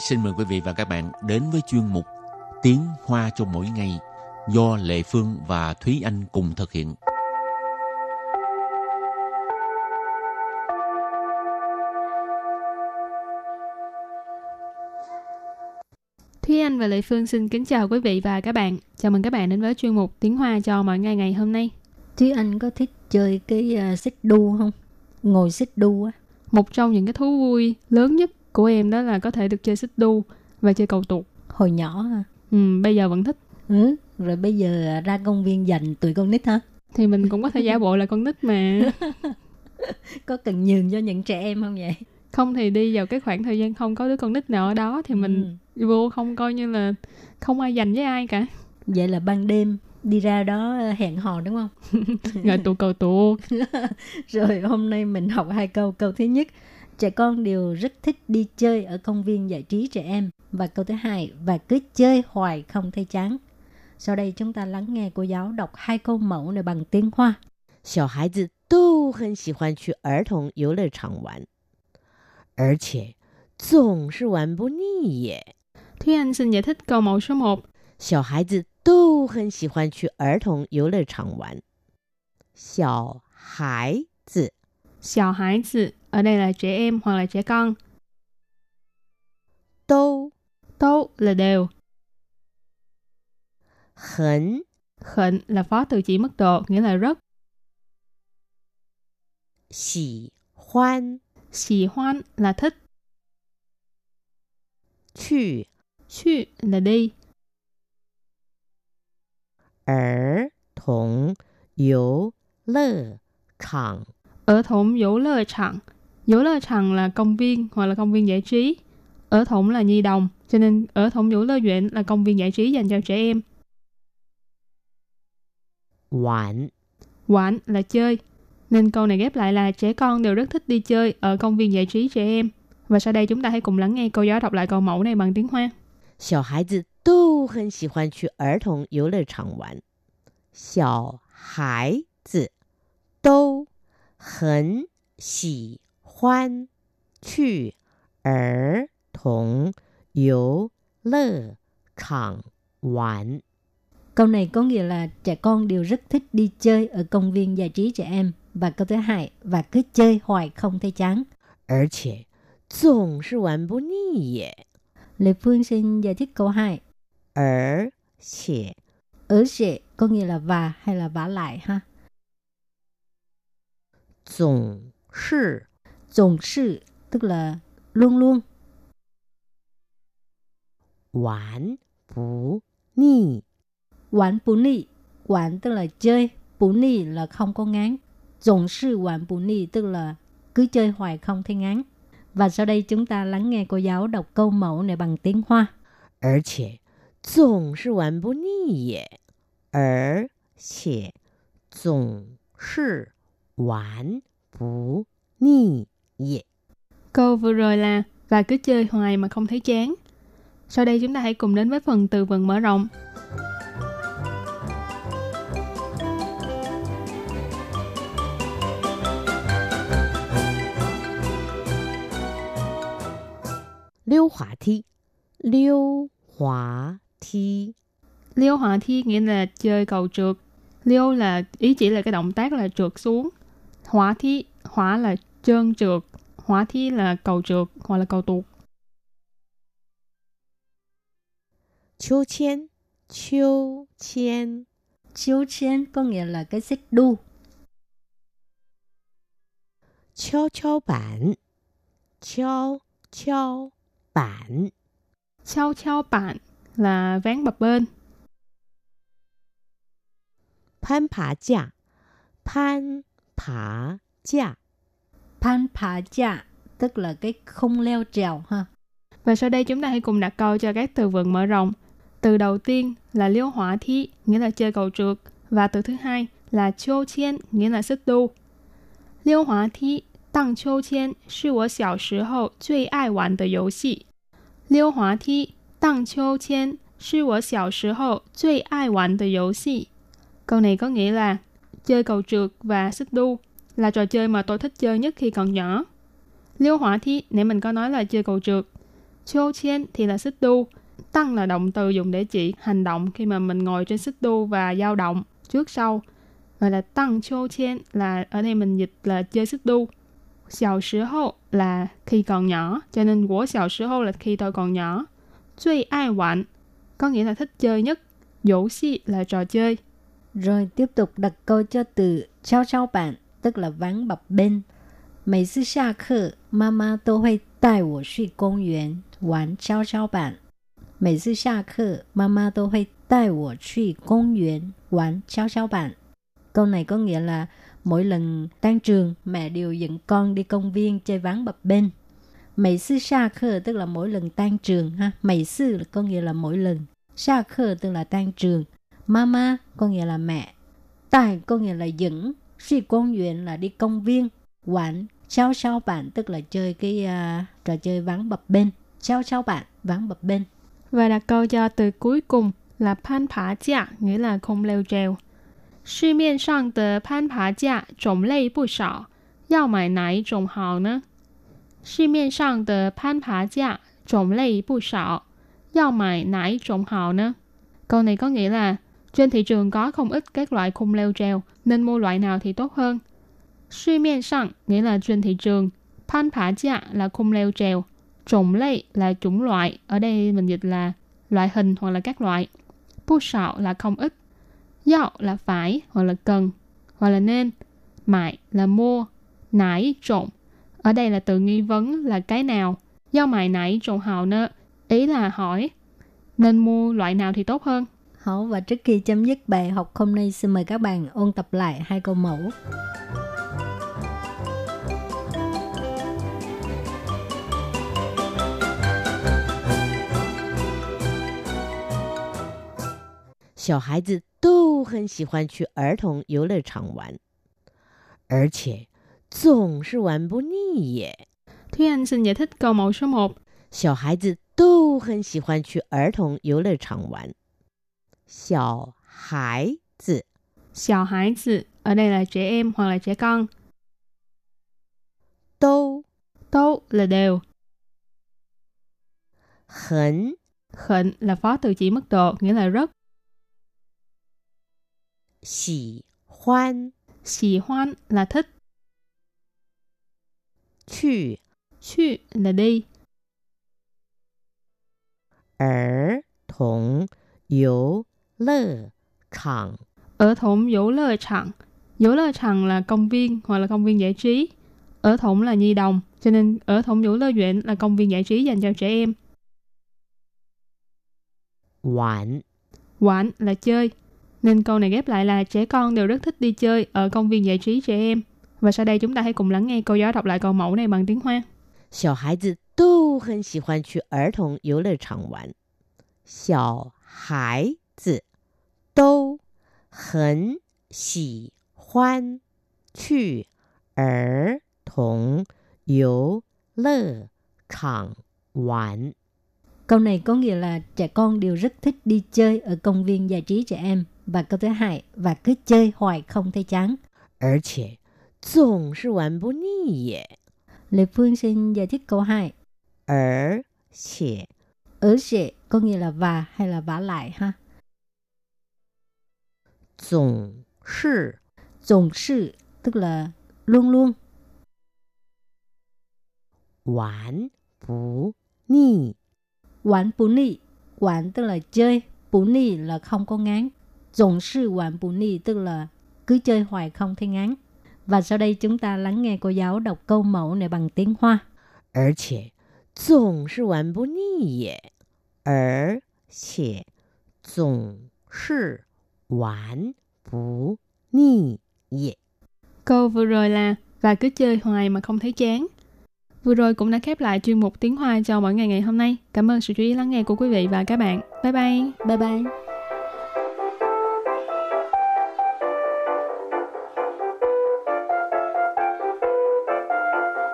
xin mời quý vị và các bạn đến với chuyên mục Tiếng Hoa cho mỗi ngày do Lệ Phương và Thúy Anh cùng thực hiện. Thúy Anh và Lệ Phương xin kính chào quý vị và các bạn. Chào mừng các bạn đến với chuyên mục Tiếng Hoa cho mọi ngày ngày hôm nay. Thúy Anh có thích chơi cái uh, xích đu không? Ngồi xích đu á. Một trong những cái thú vui lớn nhất của em đó là có thể được chơi xích đu và chơi cầu tuột. Hồi nhỏ à. Ừ, bây giờ vẫn thích. Ừ, rồi bây giờ ra công viên dành tụi con nít hả? Thì mình cũng có thể giả bộ là con nít mà. có cần nhường cho những trẻ em không vậy? Không thì đi vào cái khoảng thời gian không có đứa con nít nào ở đó thì mình ừ. vô không coi như là không ai dành với ai cả. Vậy là ban đêm đi ra đó hẹn hò đúng không? Ngồi tụ cầu tụ. rồi hôm nay mình học hai câu. Câu thứ nhất, trẻ con đều rất thích đi chơi ở công viên giải trí trẻ em. Và câu thứ hai, và cứ chơi hoài không thấy chán. Sau đây chúng ta lắng nghe cô giáo đọc hai câu mẫu này bằng tiếng Hoa. 小孩子都很喜欢去儿童游乐场玩，而且总是玩不腻耶。Thúy Anh xin giải thích câu mẫu số 1. 小孩子都很喜欢去儿童游乐场玩。小孩子， 小孩子 ở đây là trẻ em hoặc là trẻ con. 都 Tô là đều. 很 Khẩn là phó từ chỉ mức độ, nghĩa là rất. 喜欢 Xì hoan là thích. 去 Chu là đi. 儿童游乐场。 Ở thủng dỗ lơ场. Dỗ lơ场là công viên hoặc là công viên giải trí. Ở thủng là nhi đồng, cho nên ở thủng dỗ lơ viện là công viên giải trí dành cho trẻ em. 玩 Quán là chơi. Nên câu này ghép lại là trẻ con đều rất thích đi chơi ở công viên giải trí trẻ em. Và sau đây chúng ta hãy cùng lắng nghe cô giáo đọc lại câu mẫu này bằng tiếng Hoa. 小孩子都很喜欢去儿童游乐场玩。小孩子都 很喜欢去儿童游乐场玩。 Câu này có nghĩa là trẻ con đều rất thích đi chơi ở công viên giải trí trẻ em. Và câu thứ hai, và cứ chơi hoài không thấy chán. 而且总是玩不腻耶。 Lê Phương xin giải thích câu 2. 而且 Ở sẽ có nghĩa là và hay là vả lại ha. 总是 Tổng sự tức là luôn luôn. 玩不腻。 Quán bú nị. Quán tức là chơi. Bú nị là không có ngán. Tổng sự quán bú nị tức là cứ chơi hoài không thấy ngán. Và sau đây chúng ta lắng nghe cô giáo đọc câu mẫu này bằng tiếng Hoa. 而且总是玩不腻耶，而且总是 Quản phú ni ye. Câu vừa rồi là và cứ chơi hoài mà không thấy chán. Sau đây chúng ta hãy cùng đến với phần từ vựng mở rộng. Liêu hỏa thi Liêu hỏa thi Liêu hỏa thi nghĩa là chơi cầu trượt. Liêu là ý chỉ là cái động tác là trượt xuống. Hóa thi, hóa là trơn trượt, hóa thi là cầu trượt hoặc là cầu tuột. Chiêu chen, chiêu chen. Chiêu chen có nghĩa là cái xích đu. Chiêu chiêu bản, chiêu chiêu bản. Chiêu chiêu bản là ván bập bên. Phan phá giả, phan 爬架， Pan pa cha tức là cái khung leo trèo ha. Và sau đây chúng ta hãy cùng đặt câu cho các từ vựng mở rộng. Từ đầu tiên là liêu hỏa thi, nghĩa là chơi cầu trượt. Và từ thứ hai là chiêu chiên, nghĩa là xích đu. Liêu hỏa thi, tăng chiêu chiên, 是我小时候最爱玩的游戏。溜滑梯、荡秋千是我小时候最爱玩的游戏。Câu này có nghĩa là chơi cầu trượt và xích đu là trò chơi mà tôi thích chơi nhất khi còn nhỏ. Liêu hỏa thi nãy mình có nói là chơi cầu trượt. Chô chen thì là xích đu. Tăng là động từ dùng để chỉ hành động khi mà mình ngồi trên xích đu và dao động trước sau. Và là tăng chô chen là ở đây mình dịch là chơi xích đu. Xiao sứ hậu là khi còn nhỏ, cho nên của xiao sứ hậu là khi tôi còn nhỏ. Chơi ai quản có nghĩa là thích chơi nhất. Dỗ si là trò chơi Rồi tiếp tục đặt câu cho từ trao trao bạn, tức là ván bập bên. 每次下课，妈妈都会带我去公园玩跷跷板。每次下课，妈妈都会带我去公园玩跷跷板。Câu này có nghĩa là mỗi lần tan trường, mẹ đều dẫn con đi công viên chơi ván bập bên. Mấy sư sa khơ tức là mỗi lần tan trường ha. Mấy sư có nghĩa là mỗi lần. Sa khơ tức là tan trường. Mama có nghĩa là mẹ. Tài có nghĩa là dẫn. Suy công viện là đi công viên. Quán trao trao bạn tức là chơi cái uh, trò chơi ván bập bên. Trao trao bạn, ván bập bên. Và đặt câu cho từ cuối cùng là pan phá chia, nghĩa là không leo trèo. 市面上的攀爬架种类不少，要买哪一种好呢？市面上的攀爬架种类不少，要买哪一种好呢？Câu này có nghĩa là trên thị trường có không ít các loại khung leo trèo, nên mua loại nào thì tốt hơn. Suy miên sang nghĩa là trên thị trường, pan phá gia là khung leo trèo, trồng lây là chủng loại, ở đây mình dịch là loại hình hoặc là các loại. Bu sạo là không ít. Yao là phải hoặc là cần hoặc là nên. Mại là mua. Nải trộn. Ở đây là từ nghi vấn là cái nào. Do mại nải trộn hào nữa, Ý là hỏi nên mua loại nào thì tốt hơn. Hảo và trước khi chấm dứt bài học hôm nay xin mời các bạn ôn tập lại hai câu mẫu. 小孩子都很喜欢去儿童游乐场玩，而且总是玩不腻耶。Thúy Anh xin giải thích câu mẫu số 1. 小孩子都很喜欢去儿童游乐场玩。 小孩子，小孩子 ở đây là trẻ em hoặc là trẻ con. 都 Tố là đều. 很 Khệnh là phó từ chỉ mức độ, nghĩa là rất. 喜欢 Xì hoan là thích. 去 Chu là đi. 儿童游 乐场。 Ở thủng dỗ lơ trặng. Dỗ lơ trặng là công viên hoặc là công viên giải trí. Ở thủng là nhi đồng, cho nên ở thủng dỗ lơ duyện là công viên giải trí dành cho trẻ em. 玩 Quán là chơi. Nên câu này ghép lại là trẻ con đều rất thích đi chơi ở công viên giải trí trẻ em. Và sau đây chúng ta hãy cùng lắng nghe cô giáo đọc lại câu mẫu này bằng tiếng Hoa. 小孩子都很喜欢去儿童游乐场玩。小孩子 都很喜欢去儿童游乐场玩。 Câu này có nghĩa là trẻ con đều rất thích đi chơi ở công viên giải trí trẻ em. Và câu thứ hai, và cứ chơi hoài không thấy chán. 而且总是玩不腻耶。 Lê Phương xin giải thích câu 2. 而且 Ở sẽ có nghĩa là và hay là vả lại ha. 总是 Tổng sự tức là luôn luôn. 玩不腻。 Quán bù ni. Quán tức là chơi. Bù ni là không có ngán. Tổng sự quán bù ni tức là cứ chơi hoài không thấy ngán. Và sau đây chúng ta lắng nghe cô giáo đọc câu mẫu này bằng tiếng Hoa. 而且总是玩不腻耶，而且总是 Quản phú ni ye. Câu vừa rồi là và cứ chơi hoài mà không thấy chán. Vừa rồi cũng đã khép lại chuyên mục tiếng Hoa cho mỗi ngày ngày hôm nay. Cảm ơn sự chú ý lắng nghe của quý vị và các bạn. Bye bye. Bye bye.